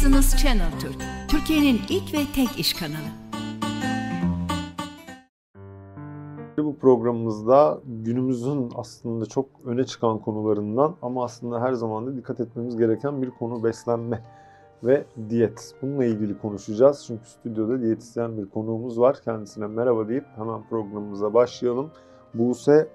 Business Channel Türk, Türkiye'nin ilk ve tek iş kanalı. Bu programımızda günümüzün aslında çok öne çıkan konularından ama aslında her zaman da dikkat etmemiz gereken bir konu beslenme ve diyet. Bununla ilgili konuşacağız. Çünkü stüdyoda diyetisyen bir konuğumuz var. Kendisine merhaba deyip hemen programımıza başlayalım. Buse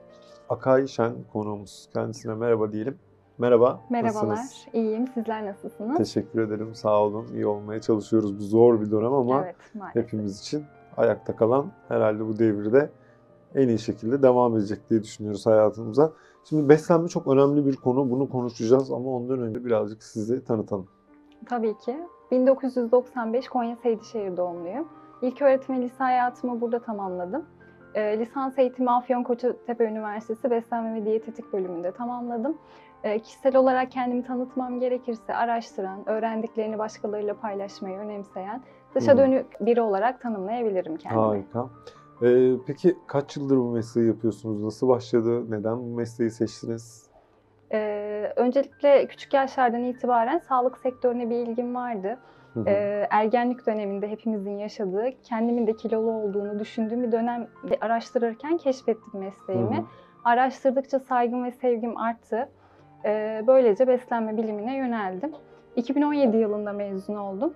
Akay Şen konuğumuz. Kendisine merhaba diyelim. Merhaba. Merhabalar. Nasılsınız? İyiyim. Sizler nasılsınız? Teşekkür ederim. Sağ olun. İyi olmaya çalışıyoruz. Bu zor bir dönem ama Evet, maalesef. hepimiz için ayakta kalan herhalde bu devirde en iyi şekilde devam edecek diye düşünüyoruz hayatımıza. Şimdi beslenme çok önemli bir konu. Bunu konuşacağız ama ondan önce birazcık sizi tanıtalım. Tabii ki. 1995 Konya Seydişehir doğumluyum. İlk öğretim lise hayatımı burada tamamladım. Ee, lisans eğitimi Afyon Kocatepe Üniversitesi Beslenme ve Diyetetik bölümünde tamamladım. Ee, kişisel olarak kendimi tanıtmam gerekirse araştıran, öğrendiklerini başkalarıyla paylaşmayı önemseyen, dışa dönük biri olarak tanımlayabilirim kendimi. Harika. Ee, peki kaç yıldır bu mesleği yapıyorsunuz? Nasıl başladı? Neden bu mesleği seçtiniz? Ee, öncelikle küçük yaşlardan itibaren sağlık sektörüne bir ilgim vardı. Hı hı. Ee, ergenlik döneminde hepimizin yaşadığı, kendimin de kilolu olduğunu düşündüğüm bir dönem araştırırken keşfettim mesleğimi. Hı hı. Araştırdıkça saygım ve sevgim arttı. Ee, böylece beslenme bilimine yöneldim. 2017 yılında mezun oldum.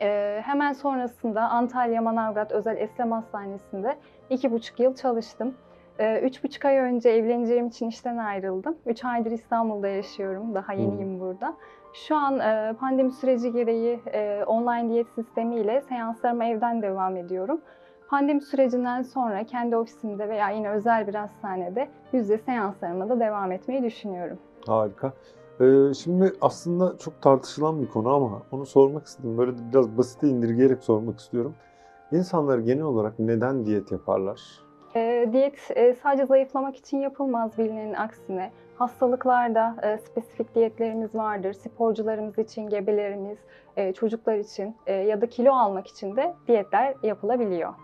Ee, hemen sonrasında Antalya Manavgat Özel Eslem Hastanesi'nde iki buçuk yıl çalıştım. Ee, üç buçuk ay önce evleneceğim için işten ayrıldım. Üç aydır İstanbul'da yaşıyorum. Daha yeniyim burada. Şu an e, pandemi süreci gereği e, online diyet sistemiyle seanslarıma evden devam ediyorum. Pandemi sürecinden sonra kendi ofisimde veya yine özel bir hastanede yüzde seanslarıma da devam etmeyi düşünüyorum. Harika. Ee, şimdi aslında çok tartışılan bir konu ama onu sormak istedim. Böyle biraz basite indirgeyerek sormak istiyorum. İnsanlar genel olarak neden diyet yaparlar? E, diyet e, sadece zayıflamak için yapılmaz bilinenin aksine. Hastalıklarda e, spesifik diyetlerimiz vardır. Sporcularımız için, gebelerimiz, e, çocuklar için e, ya da kilo almak için de diyetler yapılabiliyor.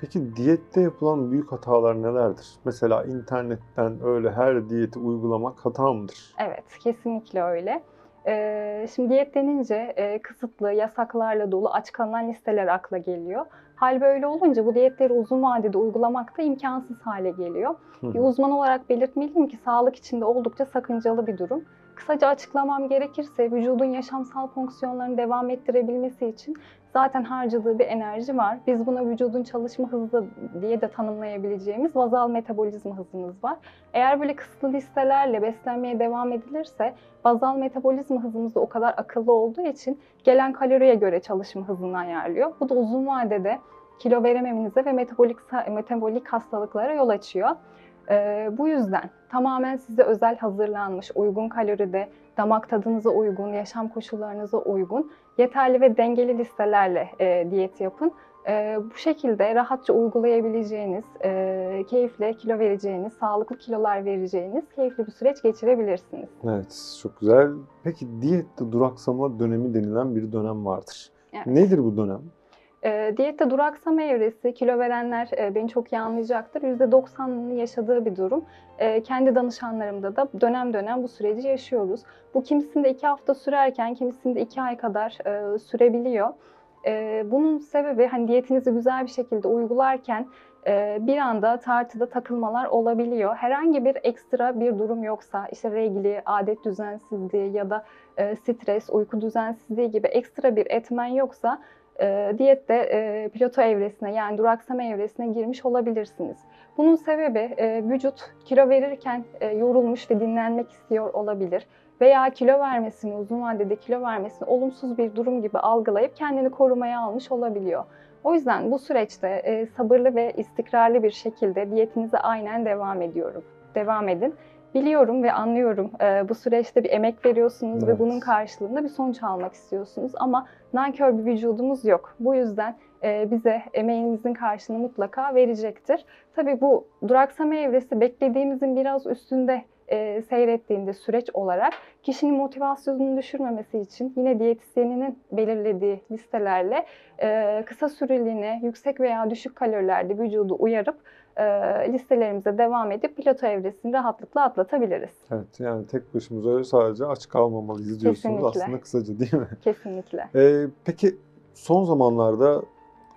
Peki diyette yapılan büyük hatalar nelerdir? Mesela internetten öyle her diyeti uygulamak hata mıdır? Evet, kesinlikle öyle. Ee, şimdi diyet denince e, kısıtlı, yasaklarla dolu aç kalınan listeler akla geliyor. Hal böyle olunca bu diyetleri uzun vadede uygulamak da imkansız hale geliyor. Hı Bir hı. uzman olarak belirtmeliyim ki sağlık içinde oldukça sakıncalı bir durum. Kısaca açıklamam gerekirse vücudun yaşamsal fonksiyonlarını devam ettirebilmesi için zaten harcadığı bir enerji var. Biz buna vücudun çalışma hızı diye de tanımlayabileceğimiz vazal metabolizma hızımız var. Eğer böyle kısıtlı listelerle beslenmeye devam edilirse bazal metabolizma hızımız da o kadar akıllı olduğu için gelen kaloriye göre çalışma hızını ayarlıyor. Bu da uzun vadede kilo verememenize ve metabolik metabolik hastalıklara yol açıyor. Ee, bu yüzden tamamen size özel hazırlanmış, uygun kaloride, damak tadınıza uygun, yaşam koşullarınıza uygun, yeterli ve dengeli listelerle e, diyet yapın. E, bu şekilde rahatça uygulayabileceğiniz, e, keyifle kilo vereceğiniz, sağlıklı kilolar vereceğiniz keyifli bir süreç geçirebilirsiniz. Evet, çok güzel. Peki diyette duraksama dönemi denilen bir dönem vardır. Evet. Nedir bu dönem? E, diyette duraksama evresi, kilo verenler e, beni çok iyi anlayacaktır. %90'ının yaşadığı bir durum. E, kendi danışanlarımda da dönem dönem bu süreci yaşıyoruz. Bu kimisinde iki hafta sürerken kimisinde iki ay kadar e, sürebiliyor. E, bunun sebebi hani diyetinizi güzel bir şekilde uygularken e, bir anda tartıda takılmalar olabiliyor. Herhangi bir ekstra bir durum yoksa işte regli, adet düzensizliği ya da e, stres, uyku düzensizliği gibi ekstra bir etmen yoksa e, diyette e, plato evresine yani duraksama evresine girmiş olabilirsiniz. Bunun sebebi e, vücut kilo verirken e, yorulmuş ve dinlenmek istiyor olabilir. Veya kilo vermesini, uzun vadede kilo vermesini olumsuz bir durum gibi algılayıp kendini korumaya almış olabiliyor. O yüzden bu süreçte e, sabırlı ve istikrarlı bir şekilde diyetinize aynen devam ediyorum. Devam edin. Biliyorum ve anlıyorum e, bu süreçte bir emek veriyorsunuz ve Evet. bunun karşılığında bir sonuç almak istiyorsunuz ama nankör bir vücudumuz yok. Bu yüzden e, bize emeğinizin karşılığını mutlaka verecektir. Tabii bu duraksama evresi beklediğimizin biraz üstünde e, seyrettiğinde süreç olarak kişinin motivasyonunu düşürmemesi için yine diyetisyeninin belirlediği listelerle e, kısa süreliğine yüksek veya düşük kalorilerde vücudu uyarıp listelerimize devam edip piloto evresini rahatlıkla atlatabiliriz. Evet yani tek başımıza sadece aç kalmamalıyız diyorsunuz Kesinlikle. aslında kısaca değil mi? Kesinlikle. Ee, peki son zamanlarda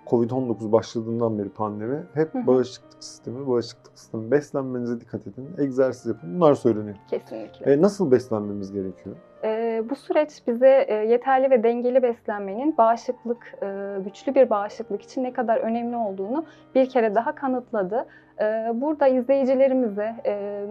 Covid-19 başladığından beri pandemi hep bağışıklık sistemi, bağışıklık sistemi, beslenmenize dikkat edin, egzersiz yapın bunlar söyleniyor. Kesinlikle. E, nasıl beslenmemiz gerekiyor? Ee, bu süreç bize e, yeterli ve dengeli beslenmenin bağışıklık, e, güçlü bir bağışıklık için ne kadar önemli olduğunu bir kere daha kanıtladı. Ee, burada izleyicilerimize e,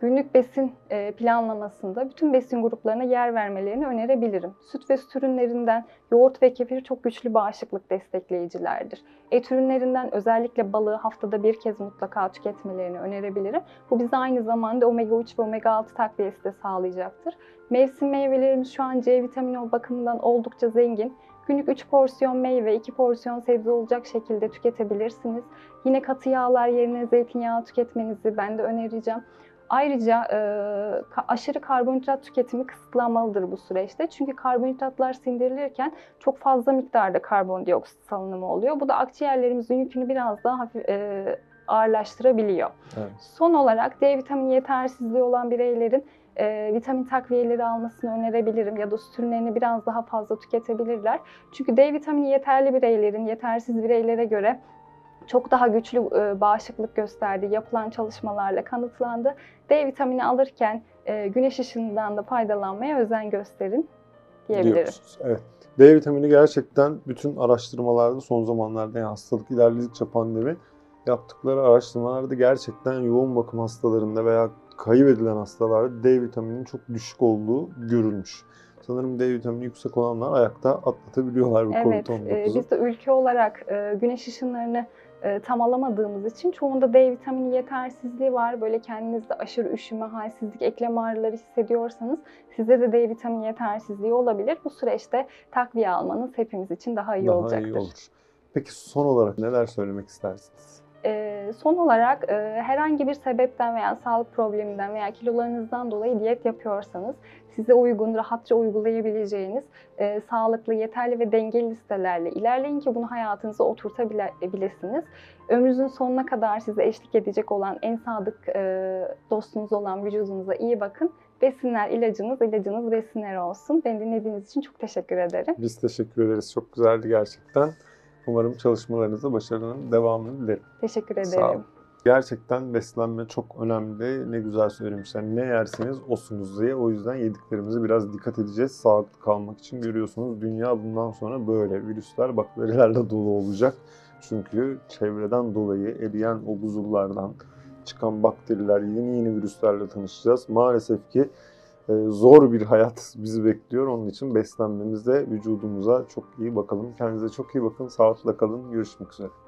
günlük besin e, planlamasında bütün besin gruplarına yer vermelerini önerebilirim. Süt ve süt ürünlerinden yoğurt ve kefir çok güçlü bağışıklık destekleyicilerdir. Et ürünlerinden özellikle balığı haftada bir kez mutlaka tüketmelerini önerebilirim. Bu bize aynı zamanda omega 3 ve omega 6 takviyesi de sağlayacaktır. Mevsim meyvelerimiz şu an C vitamini bakımından oldukça zengin. Günlük 3 porsiyon meyve, 2 porsiyon sebze olacak şekilde tüketebilirsiniz. Yine katı yağlar yerine zeytinyağı tüketmenizi ben de önereceğim. Ayrıca e, aşırı karbonhidrat tüketimi kısıtlanmalıdır bu süreçte. Çünkü karbonhidratlar sindirilirken çok fazla miktarda karbondioksit salınımı oluyor. Bu da akciğerlerimizin yükünü biraz daha hafif, e, ağırlaştırabiliyor. Evet. Son olarak D vitamini yetersizliği olan bireylerin e, vitamin takviyeleri almasını önerebilirim ya da süt ürünlerini biraz daha fazla tüketebilirler. Çünkü D vitamini yeterli bireylerin yetersiz bireylere göre çok daha güçlü e, bağışıklık gösterdiği yapılan çalışmalarla kanıtlandı. D vitamini alırken e, güneş ışığından da faydalanmaya özen gösterin diyebilirim. diyorsunuz. Evet. D vitamini gerçekten bütün araştırmalarda son zamanlarda yani hastalık ilerledikçe pandemi yaptıkları araştırmalarda gerçekten yoğun bakım hastalarında veya kaybedilen hastalarda D vitamininin çok düşük olduğu görülmüş. Sanırım D vitamini yüksek olanlar ayakta atlatabiliyorlar bu Evet, e, COVID-19'u. biz de ülke olarak güneş ışınlarını e, tam alamadığımız için çoğunda D vitamini yetersizliği var. Böyle kendinizde aşırı üşüme, halsizlik, eklem ağrıları hissediyorsanız size de D vitamini yetersizliği olabilir. Bu süreçte takviye almanız hepimiz için daha iyi Daha olacaktır. iyi olur. Peki son olarak neler söylemek istersiniz? Ee, son olarak e, herhangi bir sebepten veya sağlık probleminden veya kilolarınızdan dolayı diyet yapıyorsanız size uygun, rahatça uygulayabileceğiniz e, sağlıklı, yeterli ve dengeli listelerle ilerleyin ki bunu hayatınıza oturtabilirsiniz. Ömrünüzün sonuna kadar size eşlik edecek olan en sadık e, dostunuz olan vücudunuza iyi bakın. Besinler ilacınız, ilacınız besinler olsun. Beni dinlediğiniz için çok teşekkür ederim. Biz teşekkür ederiz. Çok güzeldi gerçekten. Umarım çalışmalarınızda başarının devamını dilerim. Teşekkür Sağ olun. Gerçekten beslenme çok önemli. Ne güzel söylemişler. Ne yerseniz osunuz diye. O yüzden yediklerimize biraz dikkat edeceğiz. Sağlıklı kalmak için görüyorsunuz. Dünya bundan sonra böyle. Virüsler, bakterilerle dolu olacak. Çünkü çevreden dolayı eriyen o buzullardan çıkan bakteriler, yeni yeni virüslerle tanışacağız. Maalesef ki e, zor bir hayat bizi bekliyor. Onun için beslenmemize, vücudumuza çok iyi bakalım. Kendinize çok iyi bakın. Sağlıkla kalın. Görüşmek üzere.